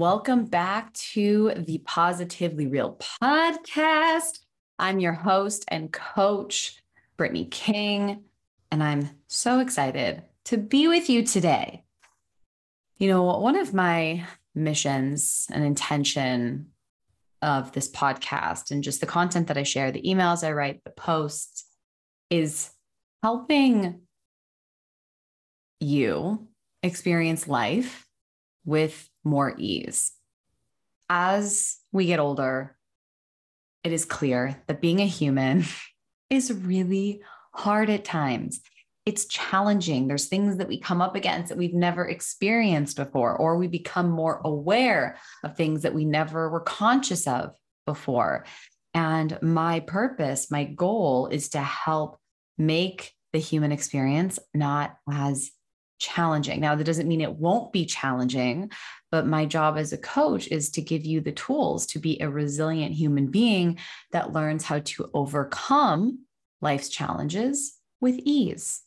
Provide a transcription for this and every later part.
Welcome back to the Positively Real podcast. I'm your host and coach, Brittany King, and I'm so excited to be with you today. You know, one of my missions and intention of this podcast and just the content that I share, the emails I write, the posts is helping you experience life with more ease. As we get older, it is clear that being a human is really hard at times. It's challenging. There's things that we come up against that we've never experienced before, or we become more aware of things that we never were conscious of before. And my purpose, my goal is to help make the human experience not as challenging. Now, that doesn't mean it won't be challenging, but my job as a coach is to give you the tools to be a resilient human being that learns how to overcome life's challenges with ease.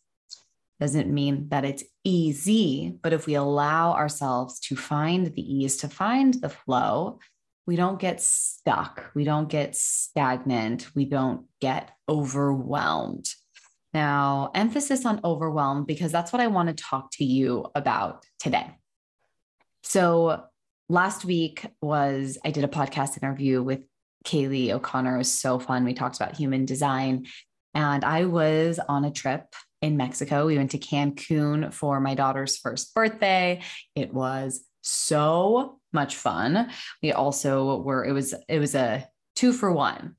Doesn't mean that it's easy, but if we allow ourselves to find the ease, to find the flow, we don't get stuck. We don't get stagnant. We don't get overwhelmed. Now, emphasis on overwhelm, because that's what I want to talk to you about today. So, last week was I did a podcast interview with Kaylee O'Connor. It was so fun. We talked about human design, and I was on a trip in Mexico. We went to Cancun for my daughter's first birthday. It was so much fun. We also were, it was, it was a two for one.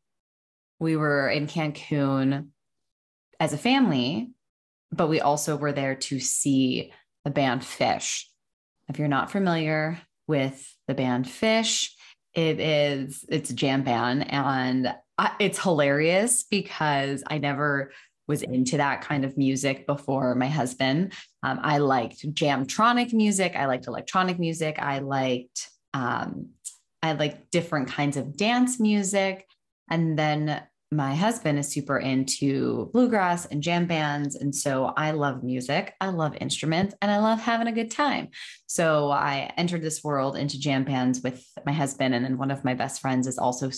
We were in Cancun as a family, but we also were there to see the band Phish. If you're not familiar with the band Phish, it is it's a jam band and I, it's hilarious because I never was into that kind of music before my husband. Um, I liked jamtronic music. I liked electronic music. I liked um, I liked different kinds of dance music. And then my husband is super into bluegrass and jam bands. And so I love music, I love instruments, and I love having a good time. So I entered this world into jam bands with my husband. And then one of my best friends is also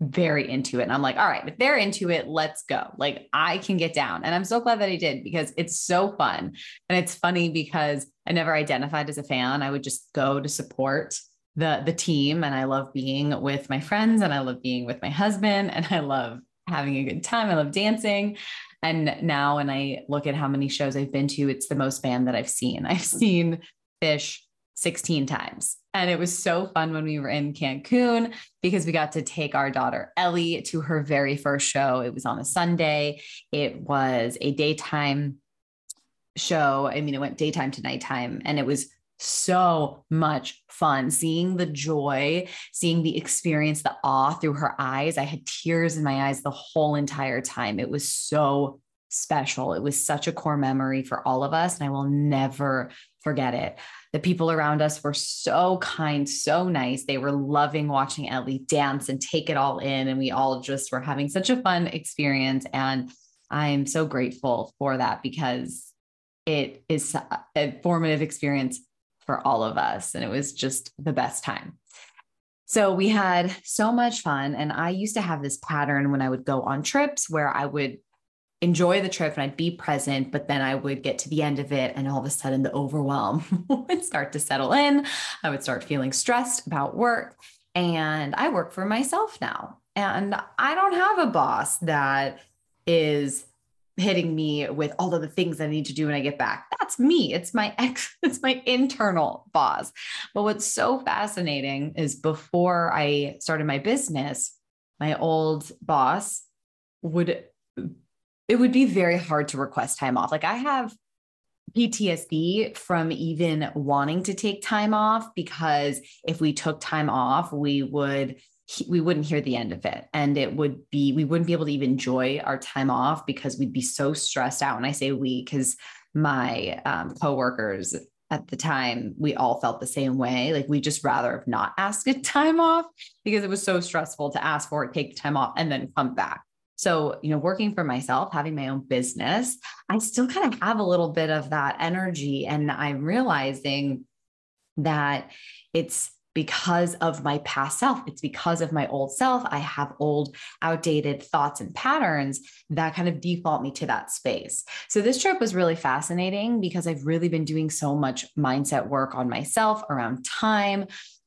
very into it. And I'm like, all right, if they're into it, let's go. Like I can get down. And I'm so glad that I did because it's so fun. And it's funny because I never identified as a fan. I would just go to support the the team and I love being with my friends and I love being with my husband and I love having a good time. I love dancing. And now when I look at how many shows I've been to, it's the most band that I've seen. I've seen Phish 16 times. And it was so fun when we were in Cancun because we got to take our daughter Ellie to her very first show. It was on a Sunday. It was a daytime show. I mean, it went daytime to nighttime and it was so much fun seeing the joy, seeing the experience, the awe through her eyes. I had tears in my eyes the whole entire time. It was so special. It was such a core memory for all of us, and I will never forget it. The people around us were so kind, so nice. They were loving watching Ellie dance and take it all in. And we all just were having such a fun experience. And I'm so grateful for that because it is a formative experience for all of us. And it was just the best time. So we had so much fun. And I used to have this pattern when I would go on trips where I would enjoy the trip and I'd be present, but then I would get to the end of it and all of a sudden the overwhelm would start to settle in. I would start feeling stressed about work. And I work for myself now. And I don't have a boss that is hitting me with all of the things I need to do when I get back. That's me. It's my ex, it's my internal boss. But what's so fascinating is before I started my business, my old boss would it would be very hard to request time off. Like I have PTSD from even wanting to take time off because if we took time off, we would we wouldn't hear the end of it. And it would be we wouldn't be able to even enjoy our time off because we'd be so stressed out. And i say we because my um, coworkers at the time we all felt the same way. Like we just rather have not asked a time off because it was so stressful to ask for it take time off and then come back. So you know working for myself having my own business i still kind of have a little bit of that energy. And i'm realizing that it's because of my past self. It's because of my old self. I have old, outdated thoughts and patterns that kind of default me to that space. So, this trip was really fascinating because I've really been doing so much mindset work on myself around time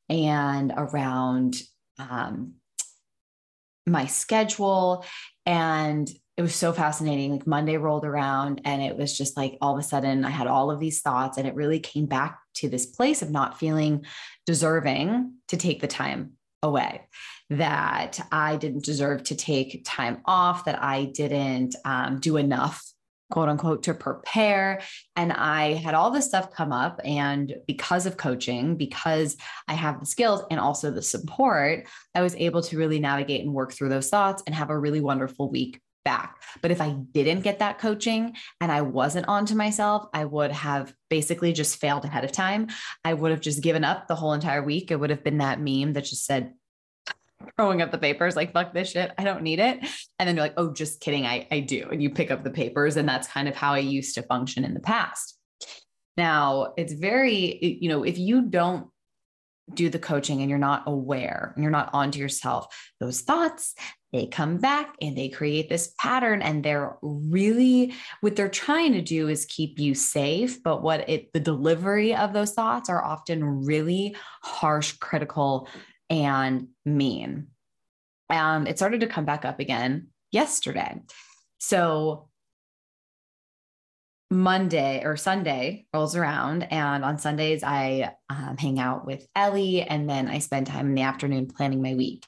and around um, my schedule. And it was so fascinating. Like Monday rolled around and it was just like all of a sudden I had all of these thoughts and it really came back to this place of not feeling deserving to take the time away, that I didn't deserve to take time off, that I didn't um, do enough quote unquote to prepare. And i had all this stuff come up and because of coaching because i have the skills and also the support i was able to really navigate and work through those thoughts and have a really wonderful week back. But if I didn't get that coaching and I wasn't onto myself, I would have basically just failed ahead of time. I would have just given up the whole entire week. It would have been that meme that just said, throwing up the papers, like, fuck this shit. I don't need it. And then you're like, oh, just kidding. I, I do. And you pick up the papers. And that's kind of how I used to function in the past. Now, it's very, you know, if you don't do the coaching and you're not aware and you're not onto yourself, those thoughts, they come back and they create this pattern and they're really what they're trying to do is keep you safe but what it the delivery of those thoughts are often really harsh critical and mean. And it started to come back up again yesterday. So Monday or Sunday rolls around, and on Sundays, I um, hang out with Ellie, and then I spend time in the afternoon planning my week.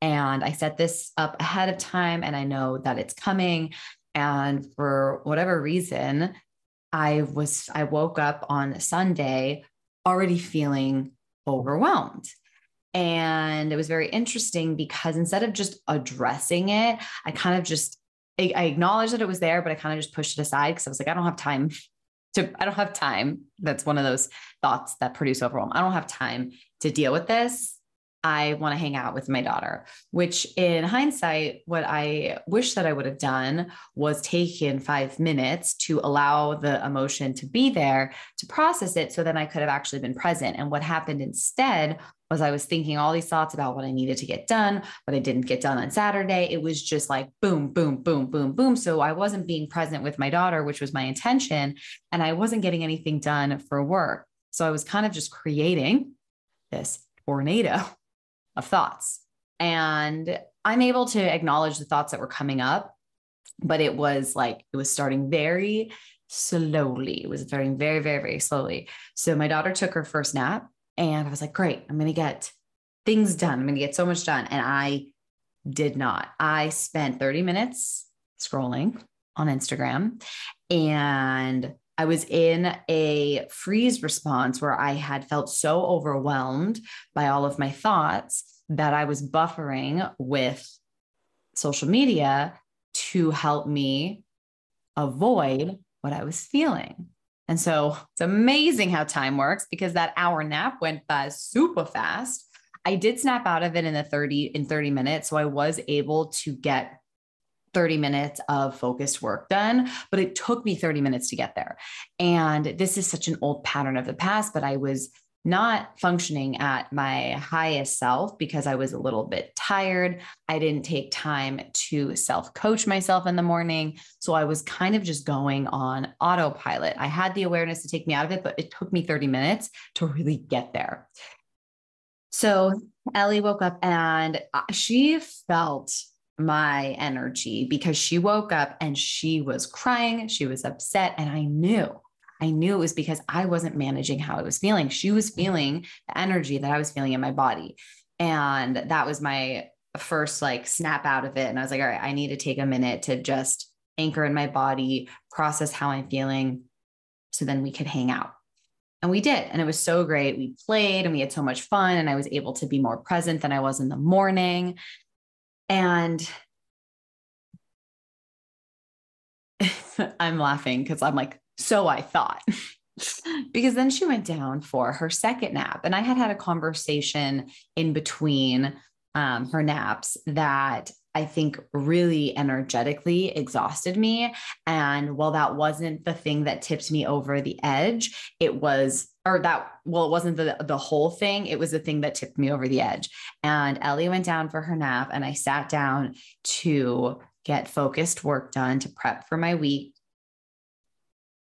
And I set this up ahead of time and I know that it's coming. And for whatever reason, I was, I woke up on Sunday already feeling overwhelmed. And it was very interesting because instead of just addressing it, I kind of just, I, I acknowledged that it was there, but I kind of just pushed it aside because I was like, I don't have time to, I don't have time. That's one of those thoughts that produce overwhelm. I don't have time to deal with this. I want to hang out with my daughter, which in hindsight, what I wish that I would have done was taken five minutes to allow the emotion to be there to process it so then I could have actually been present. And what happened instead was I was thinking all these thoughts about what I needed to get done, but I didn't get done on Saturday. It was just like boom, boom, boom, boom, boom. So I wasn't being present with my daughter, which was my intention, and I wasn't getting anything done for work. So I was kind of just creating this tornado of thoughts. And I'm able to acknowledge the thoughts that were coming up, but it was like, it was starting very slowly. It was starting very, very, very slowly. So my daughter took her first nap and I was like, great, I'm going to get things done. I'm going to get so much done. And I did not. I spent 30 minutes scrolling on Instagram and I was in a freeze response where I had felt so overwhelmed by all of my thoughts that I was buffering with social media to help me avoid what I was feeling. And so it's amazing how time works because that hour nap went by super fast. I did snap out of it in the 30 in 30 minutes. So I was able to get 30 minutes of focused work done, but it took me 30 minutes to get there. And this is such an old pattern of the past, but I was not functioning at my highest self because I was a little bit tired. I didn't take time to self coach myself in the morning. So I was kind of just going on autopilot. I had the awareness to take me out of it, but it took me 30 minutes to really get there. So Ellie woke up and she felt my energy because she woke up and she was crying, she was upset, and I knew. I knew it was because I wasn't managing how I was feeling. She was mm-hmm. feeling the energy that I was feeling in my body. And that was my first like snap out of it. And I was like, all right, I need to take a minute to just anchor in my body, process how I'm feeling. So then we could hang out. And we did. And it was so great. We played and we had so much fun. And I was able to be more present than I was in the morning. And I'm laughing because I'm like, so I thought. because then she went down for her second nap. And I had had a conversation in between um, her naps that I think really energetically exhausted me. And while that wasn't the thing that tipped me over the edge, it was, or that, well, it wasn't the, the whole thing. It was the thing that tipped me over the edge. And Ellie went down for her nap and I sat down to get focused work done to prep for my week.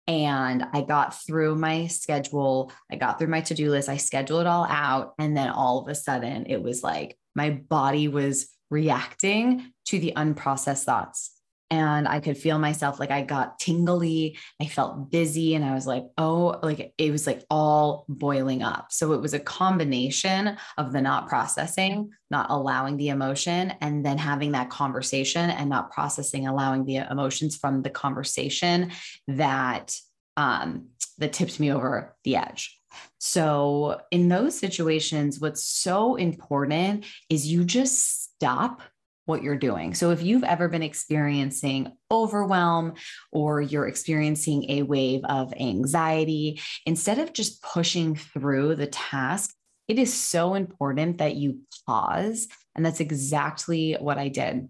And I got through my schedule. I got through my to do list. I scheduled it all out. And then all of a sudden, it was like my body was reacting to the unprocessed thoughts. And I could feel myself like I got tingly. I felt busy and I was like, oh, like it was like all boiling up. So it was a combination of the not processing, not allowing the emotion, and then having that conversation and not processing, allowing the emotions from the conversation that um, that tipped me over the edge. So, in those situations, what's so important is you just stop what you're doing. So, if you've ever been experiencing overwhelm or you're experiencing a wave of anxiety, instead of just pushing through the task, it is so important that you pause. And that's exactly what I did.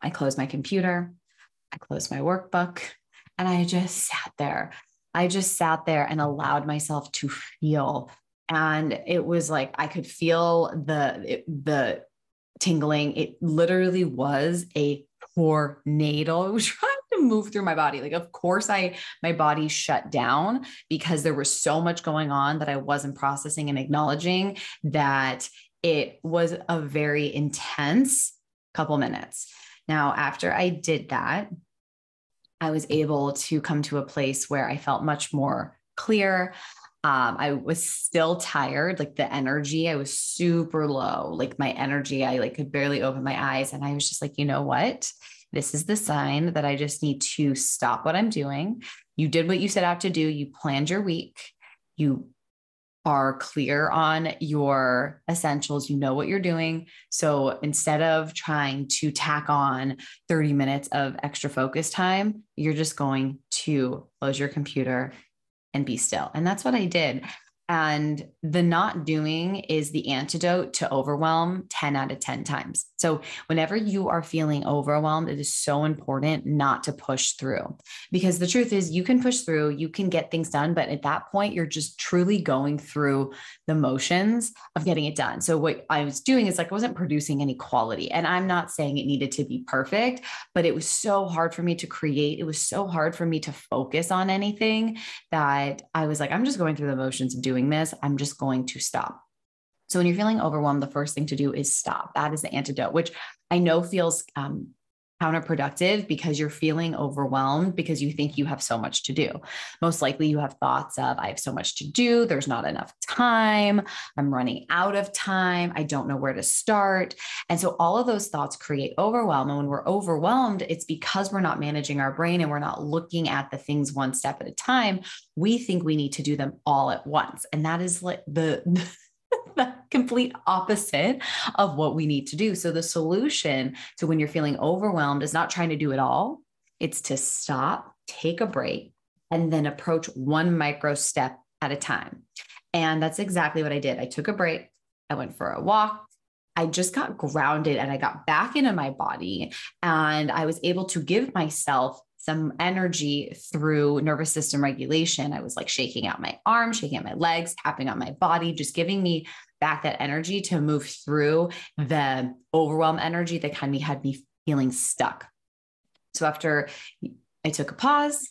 I closed my computer, I closed my workbook, and I just sat there. I just sat there and allowed myself to feel. And it was like I could feel the the tingling. It literally was a tornado. I was trying to move through my body. Like, of course, I my body shut down because there was so much going on that I wasn't processing and acknowledging that it was a very intense couple minutes. Now, after I did that, I was able to come to a place where I felt much more clear. Um, I was still tired, like the energy, I was super low. Like my energy, I like could barely open my eyes. And I was just like, you know what? This is the sign that I just need to stop what I'm doing. You did what you set out to do. You planned your week. You are clear on your essentials, you know what you're doing. So instead of trying to tack on 30 minutes of extra focus time, you're just going to close your computer and be still. And that's what I did. And the not doing is the antidote to overwhelm 10 out of 10 times. So, whenever you are feeling overwhelmed, it is so important not to push through because the truth is, you can push through, you can get things done, but at that point, you're just truly going through the motions of getting it done. So, what I was doing is like I wasn't producing any quality. And I'm not saying it needed to be perfect, but it was so hard for me to create. It was so hard for me to focus on anything that I was like, I'm just going through the motions of doing doing this, I'm just going to stop. So when you're feeling overwhelmed, the first thing to do is stop. That is the antidote, which I know feels um, counterproductive because you're feeling overwhelmed because you think you have so much to do. Most likely, you have thoughts of, I have so much to do. There's not enough time. I'm running out of time. I don't know where to start. And so, all of those thoughts create overwhelm. And when we're overwhelmed, it's because we're not managing our brain and we're not looking at the things one step at a time. We think we need to do them all at once. And that is like the, the complete opposite of what we need to do. So, the solution to when you're feeling overwhelmed is not trying to do it all, it's to stop, take a break, and then approach one micro step at a time. And that's exactly what I did. I took a break, I went for a walk. I just got grounded and I got back into my body and I was able to give myself some energy through nervous system regulation. I was like shaking out my arms, shaking out my legs, tapping on my body, just giving me back that energy to move through the overwhelm energy that kind of had me feeling stuck. So after I took a pause,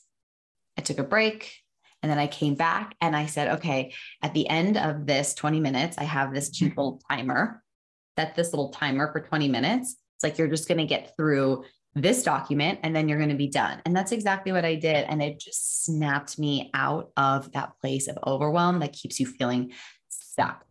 I took a break, and then I came back and I said, okay, at the end of this 20 minutes, I have this cheap mm-hmm. little timer. Set this little timer for 20 minutes. It's like you're just going to get through this document and then you're going to be done. And that's exactly what I did. And it just snapped me out of that place of overwhelm that keeps you feeling stuck.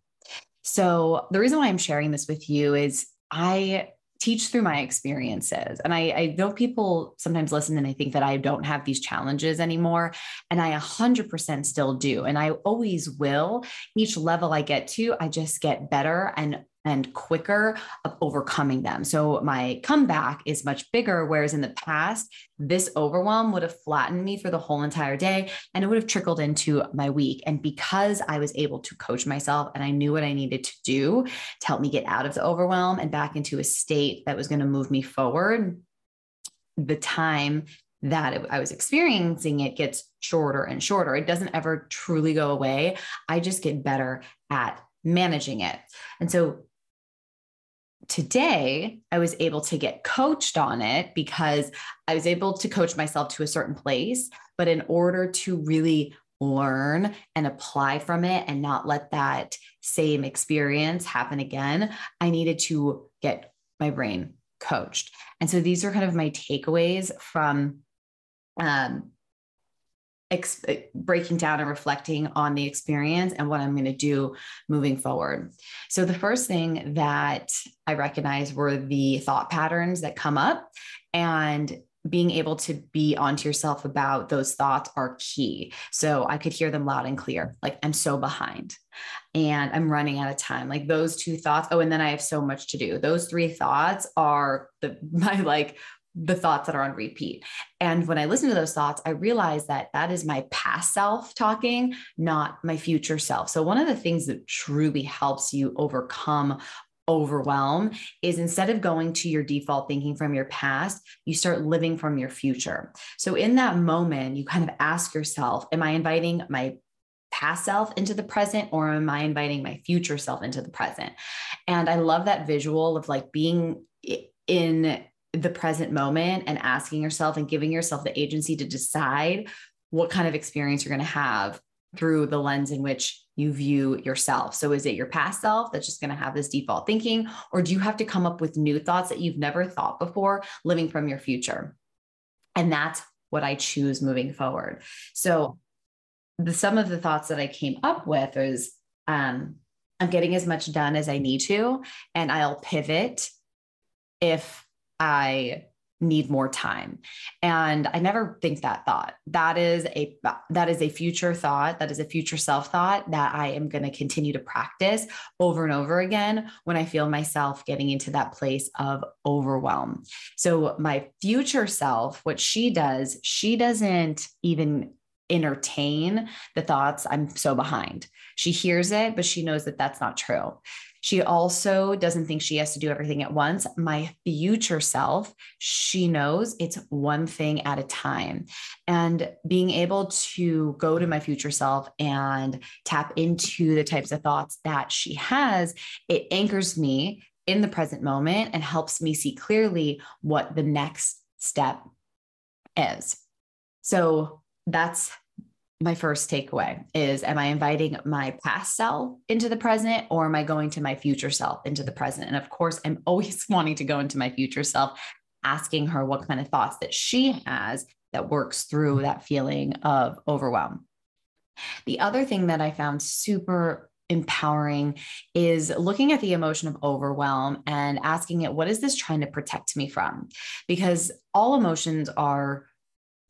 So, the reason why I'm sharing this with you is I teach through my experiences. And I, I know people sometimes listen and I think that I don't have these challenges anymore. And I 100% still do. And I always will. Each level I get to, I just get better and and quicker of overcoming them. So my comeback is much bigger. Whereas in the past, this overwhelm would have flattened me for the whole entire day and it would have trickled into my week. And because I was able to coach myself and I knew what I needed to do to help me get out of the overwhelm and back into a state that was going to move me forward, the time that I was experiencing it gets shorter and shorter. It doesn't ever truly go away. I just get better at managing it. And so today I was able to get coached on it because I was able to coach myself to a certain place. But in order to really learn and apply from it and not let that same experience happen again, I needed to get my brain coached. And so these are kind of my takeaways from um, ex- eh, breaking down and reflecting on the experience and what I'm going to do moving forward. So, the first thing that I recognized were the thought patterns that come up and being able to be onto yourself about those thoughts are key. So I could hear them loud and clear. Like, I'm so behind and I'm running out of time. Like those two thoughts. Oh, and then I have so much to do. Those three thoughts are the my like the thoughts that are on repeat. And when I listen to those thoughts, I realize that that is my past self talking, not my future self. So, one of the things that truly helps you overcome overwhelm is instead of going to your default thinking from your past, you start living from your future. So, in that moment, you kind of ask yourself, Am I inviting my past self into the present or am I inviting my future self into the present? And I love that visual of like being in the present moment and asking yourself and giving yourself the agency to decide what kind of experience you're going to have through the lens in which you view yourself. So, is it your past self that's just going to have this default thinking, or do you have to come up with new thoughts that you've never thought before, living from your future? And that's what I choose moving forward. So, the some of the thoughts that I came up with is um, I'm getting as much done as I need to, and I'll pivot if I need more time. And i never think that thought. That is a that is a future thought. That is a future self thought that i am going to continue to practice over and over again when i feel myself getting into that place of overwhelm. So my future self what she does she doesn't even entertain the thoughts i'm so behind. She hears it but she knows that that's not true she also doesn't think she has to do everything at once. My future self, she knows it's one thing at a time. And being able to go to my future self and tap into the types of thoughts that she has, it anchors me in the present moment and helps me see clearly what the next step is. So that's my first takeaway is am i inviting my past self into the present or am i going to my future self into the present? And of course i'm always wanting to go into my future self asking her what kind of thoughts that she has that works through that feeling of overwhelm. The other thing that i found super empowering is looking at the emotion of overwhelm and asking it what is this trying to protect me from? Because all emotions are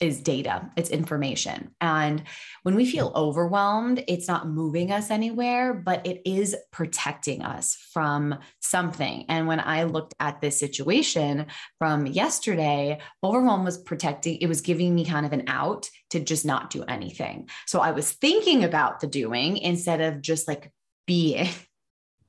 is data, it's information. And when we feel overwhelmed, it's not moving us anywhere, but it is protecting us from something. And when I looked at this situation from yesterday, overwhelm was protecting, it was giving me kind of an out to just not do anything. So I was thinking about the doing instead of just like being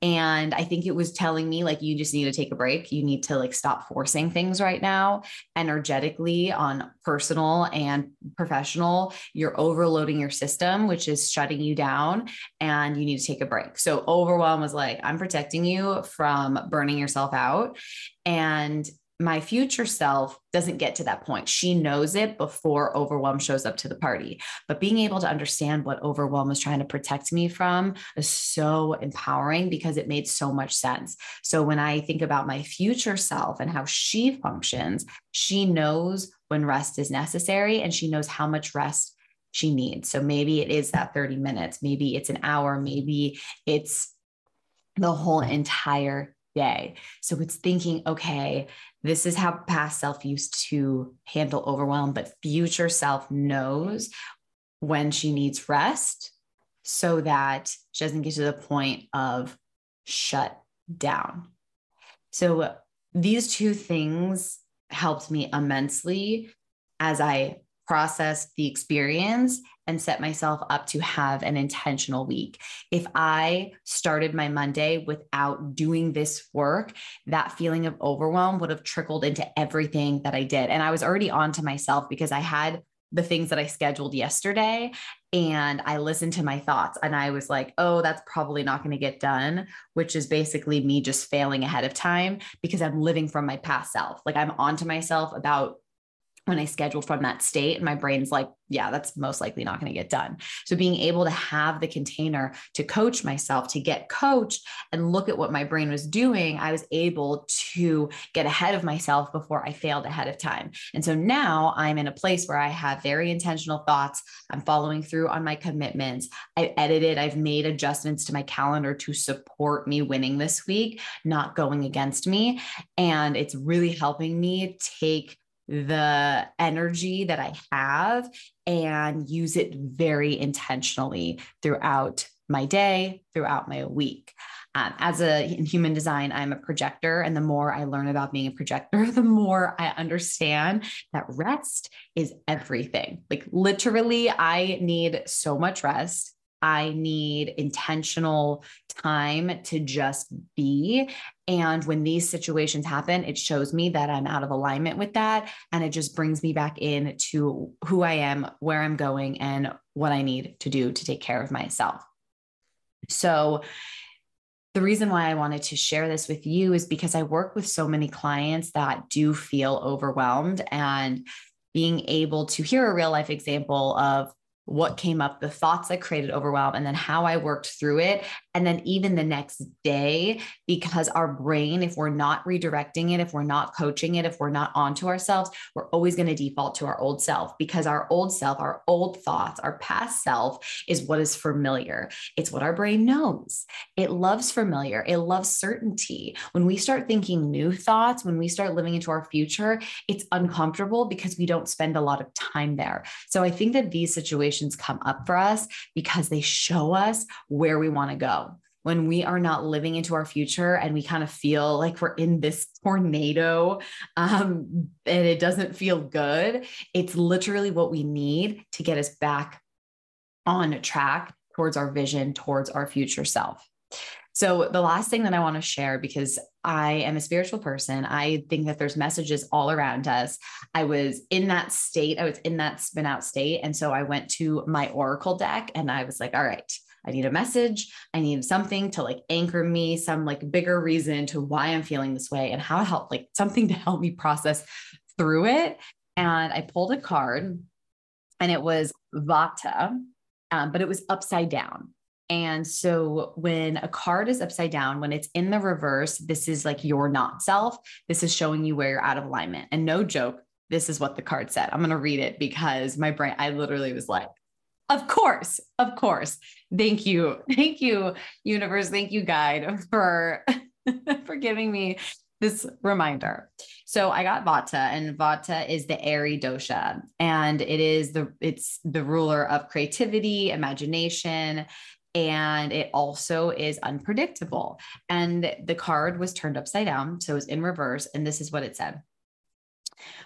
and I think it was telling me, like, you just need to take a break. You need to, like, stop forcing things right now, energetically, on personal and professional. You're overloading your system, which is shutting you down, and you need to take a break. So, overwhelm was like, I'm protecting you from burning yourself out. And my future self doesn't get to that point. She knows it before overwhelm shows up to the party. But being able to understand what overwhelm was trying to protect me from is so empowering because it made so much sense. So when I think about my future self and how she functions, she knows when rest is necessary and she knows how much rest she needs. So maybe it is that 30 minutes, maybe it's an hour, maybe it's the whole entire day. So it's thinking, okay, this is how past self used to handle overwhelm, but future self knows when she needs rest so that she doesn't get to the point of shut down. So these two things helped me immensely as I processed the experience and set myself up to have an intentional week. If I started my Monday without doing this work, that feeling of overwhelm would have trickled into everything that I did. And I was already on to myself because I had the things that I scheduled yesterday and I listened to my thoughts and I was like, oh, that's probably not going to get done, which is basically me just failing ahead of time because I'm living from my past self. Like I'm on to myself about when I schedule from that state, and my brain's like, yeah, that's most likely not going to get done. So, being able to have the container to coach myself, to get coached and look at what my brain was doing, I was able to get ahead of myself before I failed ahead of time. And so now I'm in a place where I have very intentional thoughts. I'm following through on my commitments. I've edited, I've made adjustments to my calendar to support me winning this week, not going against me. And it's really helping me take the energy that I have and use it very intentionally throughout my day, throughout my week. Um, as a in human design, I'm a projector, and the more I learn about being a projector, the more I understand that rest is everything. Like literally, I need so much rest. I need intentional time to just be. And when these situations happen, it shows me that I'm out of alignment with that. And it just brings me back in to who I am, where I'm going, and what I need to do to take care of myself. So, the reason why I wanted to share this with you is because I work with so many clients that do feel overwhelmed and being able to hear a real life example of what came up, the thoughts that created overwhelm, and then how I worked through it. And then even the next day, because our brain, if we're not redirecting it, if we're not coaching it, if we're not onto ourselves, we're always going to default to our old self because our old self, our old thoughts, our past self is what is familiar. It's what our brain knows. It loves familiar, it loves certainty. When we start thinking new thoughts, when we start living into our future, it's uncomfortable because we don't spend a lot of time there. So I think that these situations come up for us because they show us where we want to go. When we are not living into our future and we kind of feel like we're in this tornado um, and it doesn't feel good, it's literally what we need to get us back on track towards our vision, towards our future self. So, the last thing that I want to share, because I am a spiritual person, I think that there's messages all around us. I was in that state, I was in that spin out state. And so I went to my Oracle deck and I was like, all right, I need a message. I need something to like anchor me, some like bigger reason to why I'm feeling this way and how to help, like something to help me process through it. And I pulled a card and it was Vata, um, but it was upside down. And so when a card is upside down, when it's in the reverse, this is like your not self. This is showing you where you're out of alignment. And no joke, this is what the card said. I'm going to read it because my brain, I literally was like, of course, of course. Thank you. Thank you, universe. Thank you, guide, for, for giving me this reminder. So I got Vata, and Vata is the airy dosha, and it is the it's the ruler of creativity, imagination, and it also is unpredictable. And the card was turned upside down. So it was in reverse. And this is what it said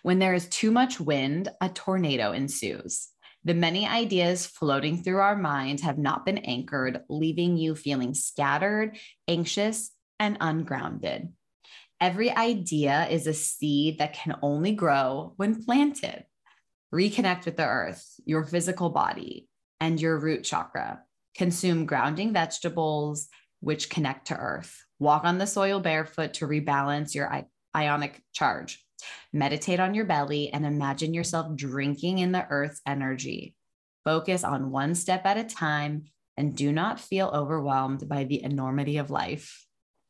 When there is too much wind, a tornado ensues. The many ideas floating through our minds have not been anchored, leaving you feeling scattered, anxious, and ungrounded. Every idea is a seed that can only grow when planted. Reconnect with the earth, your physical body, and your root chakra Consume grounding vegetables, which connect to earth. Walk on the soil barefoot to rebalance your ionic charge. Meditate on your belly and imagine yourself drinking in the earth's energy. Focus on one step at a time and do not feel overwhelmed by the enormity of life.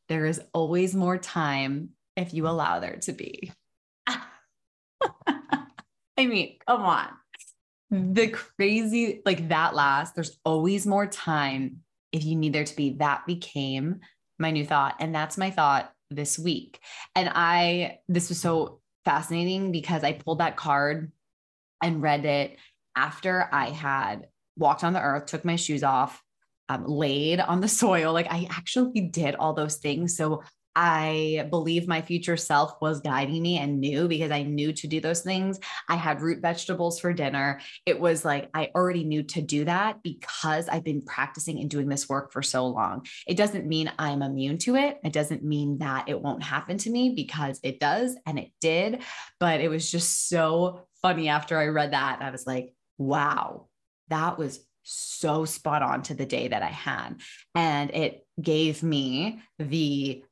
There is always more time if you allow there to be. I mean, come on the crazy, like that last, there's always more time if you need there to be. That became my new thought. And that's my thought this week. And I, this was so fascinating because I pulled that card and read it after I had walked on the earth, took my shoes off, um, laid on the soil. Like I actually did all those things. So I believe my future self was guiding me and knew because I knew to do those things. I had root vegetables for dinner. It was like I already knew to do that because I've been practicing and doing this work for so long. It doesn't mean I'm immune to it. It doesn't mean that it won't happen to me because it does and it did. But it was just so funny after I read that. I was like, wow, that was so spot on to the day that I had. And it gave me the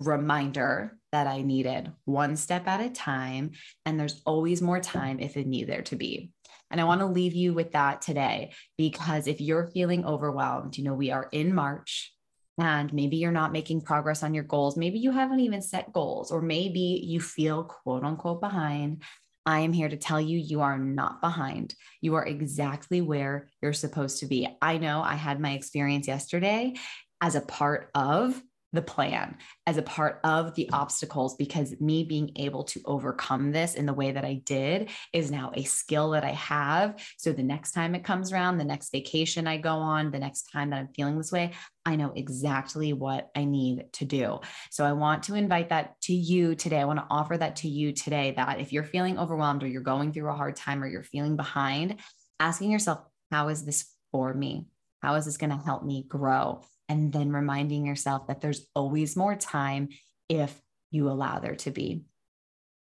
reminder that I needed one step at a time. And there's always more time if it need there to be. And I want to leave you with that today because if you're feeling overwhelmed, you know, we are in March and maybe you're not making progress on your goals. Maybe you haven't even set goals, or maybe you feel quote unquote behind. I am here to tell you, you are not behind. You are exactly where you're supposed to be. I know I had my experience yesterday as a part of the plan as a part of the obstacles because me being able to overcome this in the way that I did is now a skill that I have. So the next time it comes around, the next vacation I go on, the next time that I'm feeling this way, I know exactly what I need to do. So I want to invite that to you today. I want to offer that to you today that if you're feeling overwhelmed or you're going through a hard time or you're feeling behind, asking yourself, how is this for me? How is this going to help me grow? And then reminding yourself that there's always more time if you allow there to be.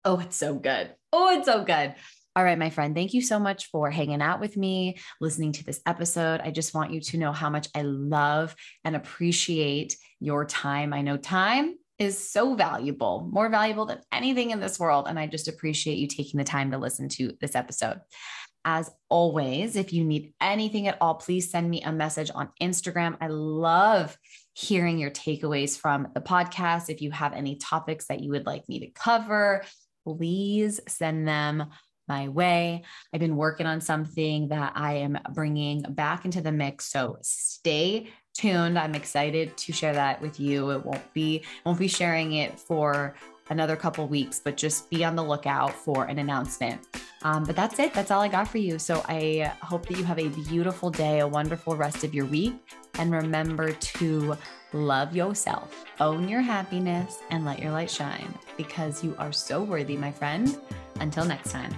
Oh, it's so good. Oh, it's so good. All right, my friend, thank you so much for hanging out with me, listening to this episode. I just want you to know how much I love and appreciate your time. I know time is so valuable, more valuable than anything in this world. And I just appreciate you taking the time to listen to this episode. As always, if you need anything at all, please send me a message on Instagram. I love hearing your takeaways from the podcast. If you have any topics that you would like me to cover, please send them my way. I've been working on something that I am bringing back into the mix. So stay tuned. I'm excited to share that with you. It won't be won't be sharing it for another couple weeks, but just be on the lookout for an announcement. Um, but that's it. That's all I got for you. So I hope that you have a beautiful day, a wonderful rest of your week. And remember to love yourself, own your happiness, and let your light shine because you are so worthy, my friend. Until next time.